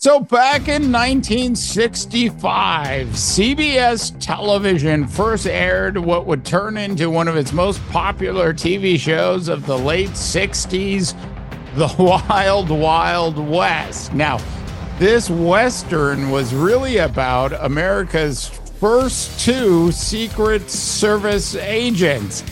So, back in 1965, CBS television first aired what would turn into one of its most popular TV shows of the late 60s, The Wild Wild West. Now, this Western was really about America's first two Secret Service agents.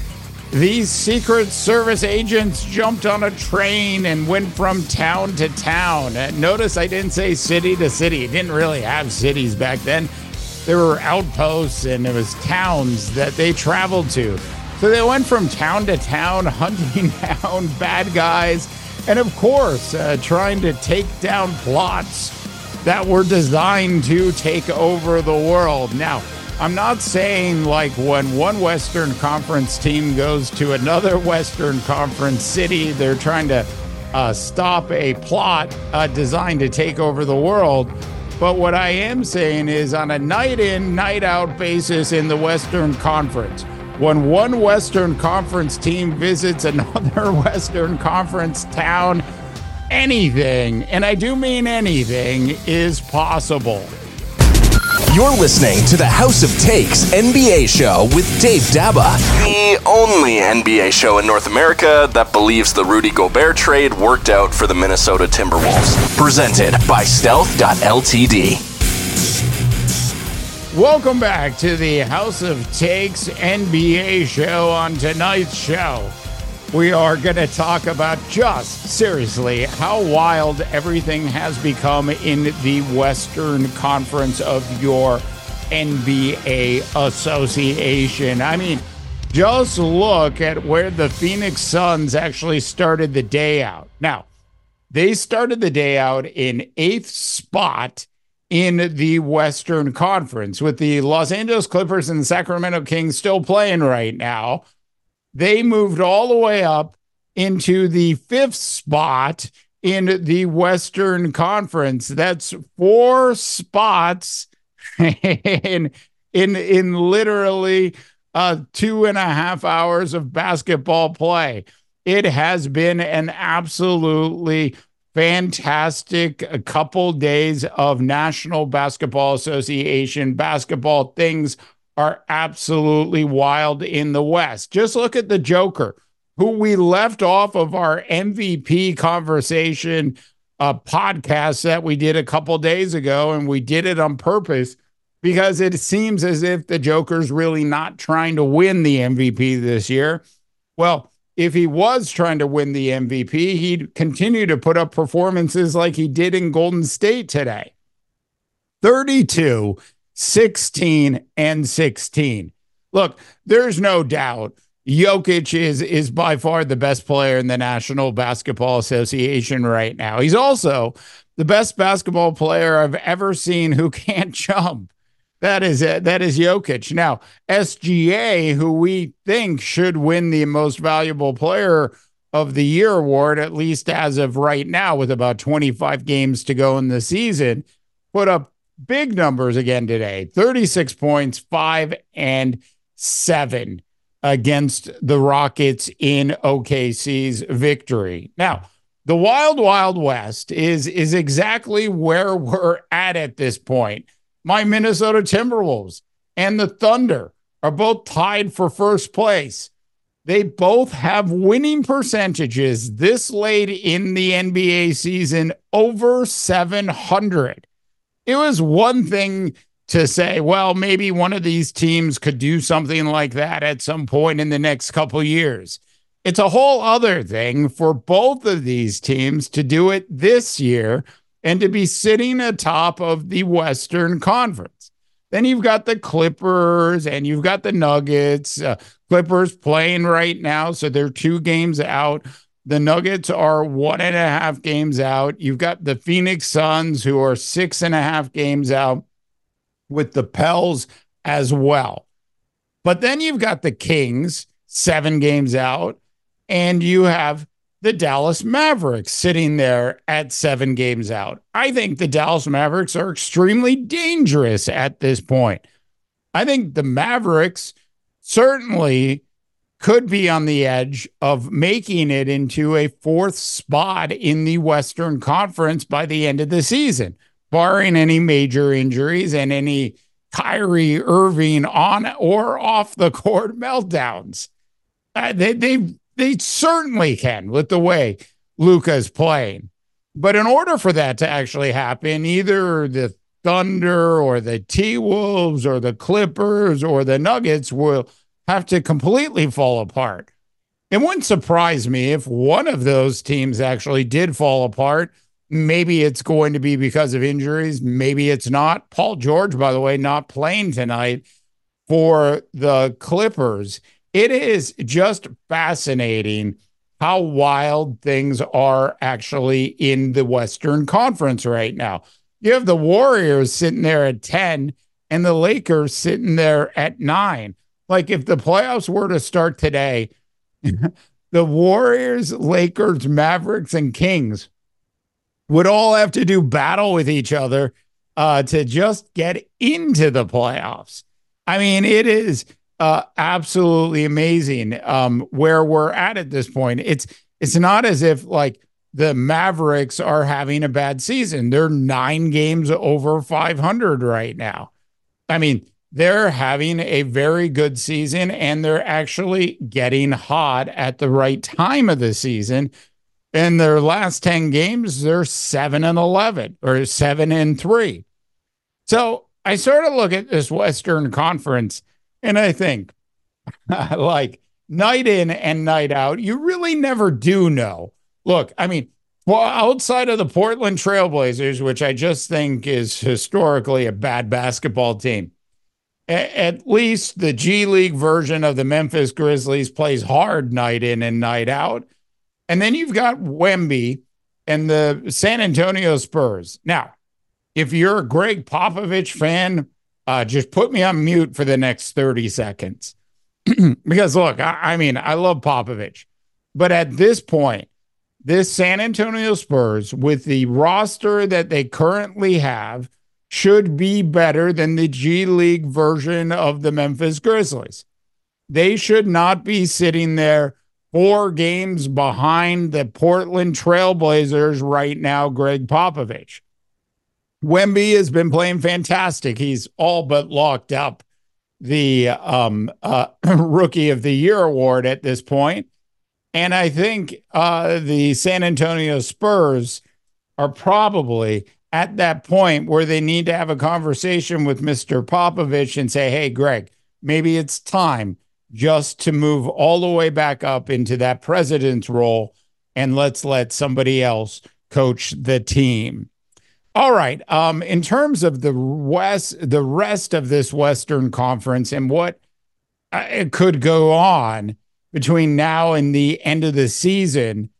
These Secret Service agents jumped on a train and went from town to town. Uh, notice I didn't say city to city. It didn't really have cities back then. There were outposts and it was towns that they traveled to. So they went from town to town, hunting down bad guys, and of course, uh, trying to take down plots that were designed to take over the world. Now, I'm not saying like when one Western Conference team goes to another Western Conference city, they're trying to uh, stop a plot uh, designed to take over the world. But what I am saying is on a night in, night out basis in the Western Conference, when one Western Conference team visits another Western Conference town, anything, and I do mean anything, is possible. You're listening to the House of Takes NBA show with Dave Daba, the only NBA show in North America that believes the Rudy Gobert trade worked out for the Minnesota Timberwolves. Presented by Stealth.ltd. Welcome back to the House of Takes NBA show. On tonight's show, we are going to talk about just seriously how wild everything has become in the Western Conference of your NBA Association. I mean, just look at where the Phoenix Suns actually started the day out. Now, they started the day out in eighth spot in the Western Conference with the Los Angeles Clippers and Sacramento Kings still playing right now. They moved all the way up into the fifth spot in the Western Conference. That's four spots in in in literally uh, two and a half hours of basketball play. It has been an absolutely fantastic a couple days of National Basketball Association basketball things are absolutely wild in the West. Just look at the Joker, who we left off of our MVP conversation uh, podcast that we did a couple days ago, and we did it on purpose because it seems as if the Joker's really not trying to win the MVP this year. Well, if he was trying to win the MVP, he'd continue to put up performances like he did in Golden State today. 32 16 and 16. Look, there's no doubt Jokic is is by far the best player in the National Basketball Association right now. He's also the best basketball player I've ever seen who can't jump. That is it. That is Jokic. Now, SGA, who we think should win the most valuable player of the year award, at least as of right now, with about 25 games to go in the season, put up big numbers again today 36 points, five and seven against the Rockets in OKC's victory. Now, the Wild Wild West is, is exactly where we're at at this point. My Minnesota Timberwolves and the Thunder are both tied for first place. They both have winning percentages this late in the NBA season over 700 it was one thing to say, well, maybe one of these teams could do something like that at some point in the next couple years. It's a whole other thing for both of these teams to do it this year and to be sitting atop of the Western Conference. Then you've got the Clippers and you've got the Nuggets. Uh, Clippers playing right now, so they're two games out. The Nuggets are one and a half games out. You've got the Phoenix Suns, who are six and a half games out, with the Pels as well. But then you've got the Kings, seven games out, and you have the Dallas Mavericks sitting there at seven games out. I think the Dallas Mavericks are extremely dangerous at this point. I think the Mavericks certainly could be on the edge of making it into a fourth spot in the Western Conference by the end of the season. barring any major injuries and any Kyrie Irving on or off the court meltdowns. Uh, they they they certainly can with the way Luka's playing. But in order for that to actually happen, either the Thunder or the T Wolves or the Clippers or the Nuggets will have to completely fall apart. It wouldn't surprise me if one of those teams actually did fall apart. Maybe it's going to be because of injuries. Maybe it's not. Paul George, by the way, not playing tonight for the Clippers. It is just fascinating how wild things are actually in the Western Conference right now. You have the Warriors sitting there at 10 and the Lakers sitting there at nine. Like if the playoffs were to start today, the Warriors, Lakers, Mavericks, and Kings would all have to do battle with each other uh, to just get into the playoffs. I mean, it is uh, absolutely amazing um, where we're at at this point. It's it's not as if like the Mavericks are having a bad season. They're nine games over 500 right now. I mean, they're having a very good season and they're actually getting hot at the right time of the season. In their last 10 games, they're 7 and 11 or 7 and 3. So I sort of look at this Western Conference and I think, like, night in and night out, you really never do know. Look, I mean, well, outside of the Portland Trailblazers, which I just think is historically a bad basketball team, at least the G League version of the Memphis Grizzlies plays hard night in and night out. And then you've got Wemby and the San Antonio Spurs. Now, if you're a Gregg Popovich fan, uh, just put me on mute for the next 30 seconds. because look, I, I mean, I love Popovich, but at this point, this San Antonio Spurs, with the roster that they currently have, should be better than the G League version of the Memphis Grizzlies. They should not be sitting there four games behind the Portland Trailblazers right now, Gregg Popovich. Wemby has been playing fantastic. He's all but locked up the um, uh, Rookie of the Year award at this point. And I think uh, the San Antonio Spurs are probably at that point where they need to have a conversation with Mr. Popovich and say, hey, Greg, maybe it's time just to move all the way back up into that president's role and let's let somebody else coach the team. All right. Um, in terms of the West, the rest of this Western Conference and what uh, could go on between now and the end of the season,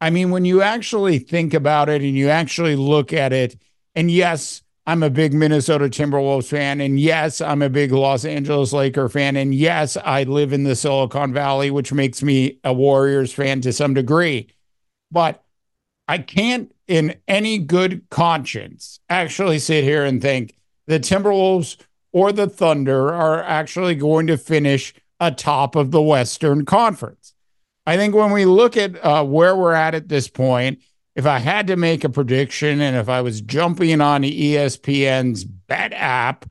I mean, when you actually think about it and you actually look at it, and yes, I'm a big Minnesota Timberwolves fan. And yes, I'm a big Los Angeles Laker fan. And yes, I live in the Silicon Valley, which makes me a Warriors fan to some degree. But I can't, in any good conscience, actually sit here and think the Timberwolves or the Thunder are actually going to finish atop of the Western Conference. I think when we look at uh, where we're at at this point, if I had to make a prediction and if I was jumping on ESPN's bet app,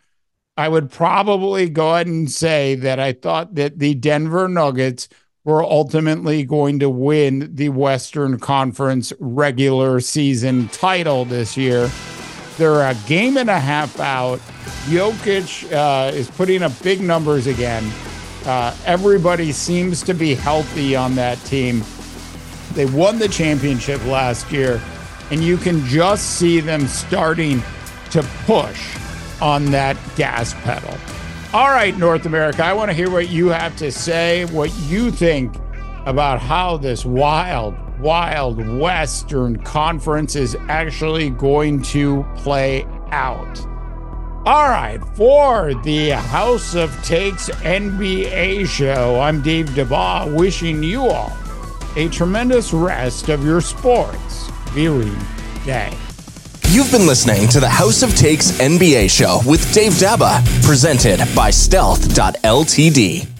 I would probably go ahead and say that I thought that the Denver Nuggets were ultimately going to win the Western Conference regular season title this year. They're a game and a half out. Jokic uh, is putting up big numbers again. Uh, everybody seems to be healthy on that team. They won the championship last year, and you can just see them starting to push on that gas pedal. All right, North America, I want to hear what you have to say, what you think about how this wild, wild Western Conference is actually going to play out. All right, for the House of Takes NBA show, I'm Dave Dubois wishing you all a tremendous rest of your sports viewing day. You've been listening to the House of Takes NBA show with Dave Daba, presented by Stealth.ltd.